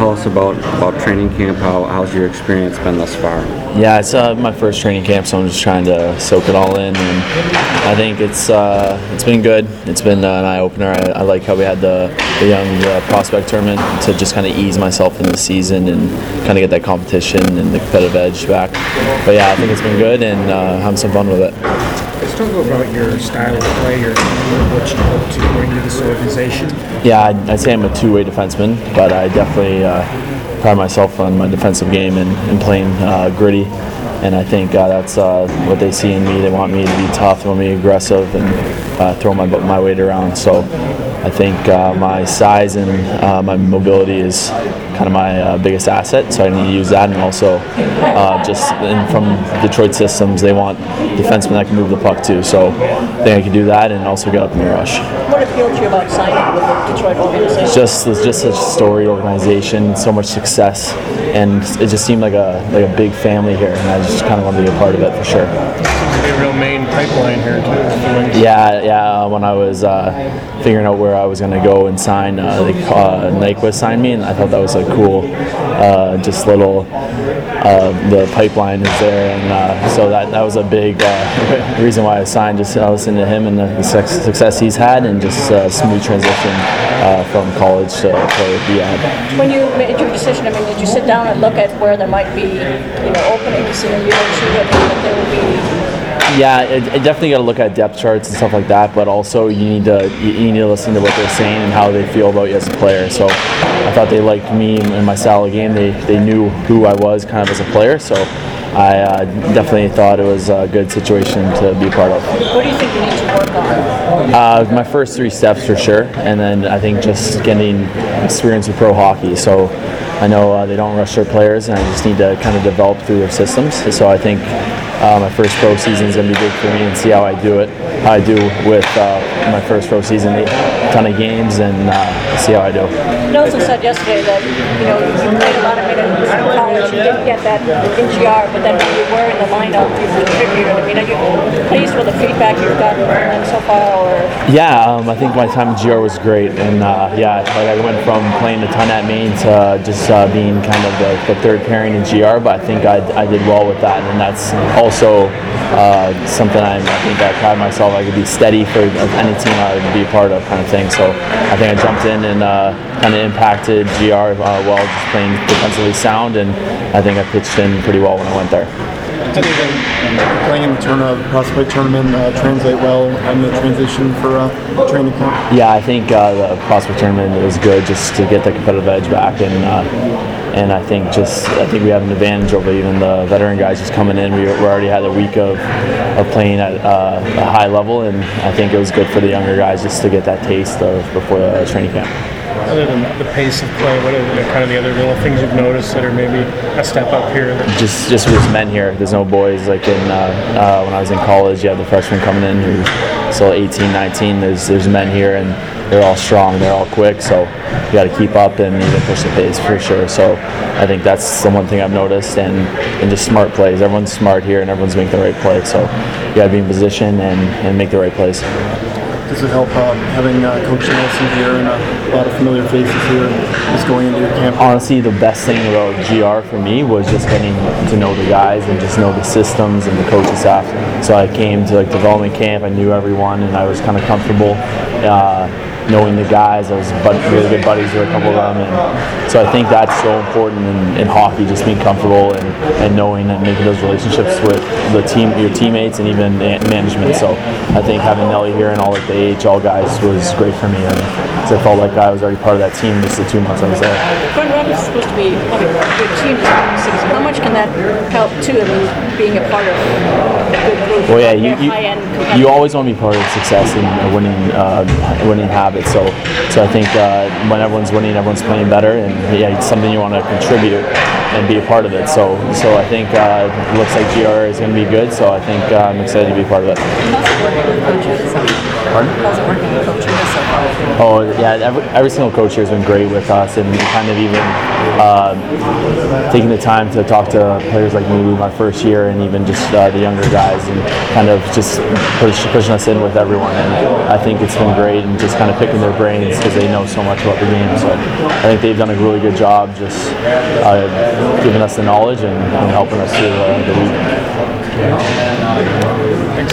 tell us about, about training camp? How, how's your experience been thus far? Yeah, it's uh, my first training camp, so I'm just trying to soak it all in, and I think it's uh, it's been good. It's been uh, an eye opener. I, I, like how we had the, the young uh, prospect tournament to just kind of ease myself in the season and kind of get that competition and the competitive edge back. But yeah, I think it's been good and uh, having some fun with it. Let's talk about your style of play or what you hope to this organization. Yeah, I'd, I'd say I'm a two-way defenseman, but I definitely uh, pride myself on my defensive game and, and playing uh, gritty. And I think uh, that's uh, what they see in me. They want me to be tough, they want me to be aggressive, and uh, throw my my weight around. So I think uh, my size and my mobility is kind of my uh, biggest asset, so I need to use that. And also, uh, just in, from Detroit systems, they want defensemen that can move the puck too. So I think I can do that and also get up in the rush. What appealed to you about signing with the Detroit organization? It's just it's just such a storied organization, so much success, and it just seemed like a like a big family here, and I just kind of wanted to be a part of it for sure. A real main pipeline here too. Yeah, yeah. When I was uh, figuring out where I was going to go and sign, uh, they, uh, Nyquist signed me, and I thought that was a cool, uh, just little. Uh, the pipeline is there, and uh, so that that was a big uh, reason why I signed. Just uh, listening to him and the, the success he's had, and just uh, smooth transition uh, from college to pro Riyadh. When you made your decision, I mean, did you sit down and look at where there might be, you know, openings and you don't see that there would be Yeah, it, it definitely got to look at depth charts and stuff like that, but also you need to you you need to listen to what they're saying and how they feel about you as a player. So I thought they liked me and my style of game. They they knew who I was kind of as a player. So I uh, definitely thought it was a good situation to be a part of. What do you think you need to work on? Uh, my first three steps for sure, and then I think just getting experience with pro hockey. So I know uh, they don't rush their players, and I just need to kind of develop through their systems. So I think uh, my first pro season is going to be big for me, and see how I do it. I do with uh, my first pro season, a ton of games, and uh, see how I do. Nelson said yesterday that, you know, you played a lot of minutes in college, you didn't get that in GR, but then when you were in the lineup, you contributed. I mean, are you pleased with the feedback you've gotten so far, or? Yeah, um, I think my time in GR was great, and uh, yeah, like I went from playing a ton at Maine to just uh, being kind of the, the third pairing in GR. But I think I, I did well with that, and that's also uh, something I, I think I pride myself. I could be steady for any team I would be a part of, kind of thing. So I think I jumped in and uh, kind of impacted GR uh, well, just playing defensively sound, and I think I pitched in pretty well when I went there. Did even playing in the tournament, prospect tournament uh, translate well in the transition for uh, training camp? Yeah, I think uh, the prospect tournament was good just to get the competitive edge back, and uh, and I think just I think we have an advantage over even the veteran guys just coming in. We, we already had a week of, of playing at uh, a high level, and I think it was good for the younger guys just to get that taste of before the training camp. Other than the pace of play, what are the, kind of the other little things you've noticed that are maybe a step up here? Just just with men here, there's no boys like in uh, uh, when I was in college. You have the freshmen coming in who still 18, 19. There's there's men here and they're all strong, they're all quick. So you got to keep up and even push the pace for sure. So I think that's the one thing I've noticed, and and just smart plays. Everyone's smart here, and everyone's making the right play. So you got to be in position and, and make the right plays. Does it help uh, having uh, Coach Nelson here and a lot of familiar faces here just going into your camp? honestly, the best thing about GR for me was just getting to know the guys and just know the systems and the coaching staff. So I came to like development camp, I knew everyone, and I was kind of comfortable uh, knowing the guys. I was bud- really good buddies with a couple of them, and so I think that's so important in, in hockey, just being comfortable and, and knowing and making those relationships with the team, your teammates, and even management. So I think having Nelly here and all like the AHL guys was great for me, and I felt like I was already part of that team just the two months I was there. Grand Rapids is supposed to be having a good team. How much can that help too? I mean, being a part of a good group. Well, yeah, you, you, you always want to be part of success and uh, winning uh, winning habits. So so I think uh, when everyone's winning, everyone's playing better, and yeah, it's something you want to contribute. and be a part of it. So so I think uh, it looks like GR is going to be good. So I think uh, I'm excited to be part of it. How's it working with coaches? Pardon? How's it working with so far? Oh yeah, every, every single coach here has been great with us, and kind of even uh, taking the time to talk to players like me my first year, and even just uh, the younger guys, and kind of just push, pushing us in with everyone. And I think it's been great, and just kind of picking their brains because they know so much about the game. So I think they've done a really good job, just uh, giving us the knowledge and, and helping us through uh, the week.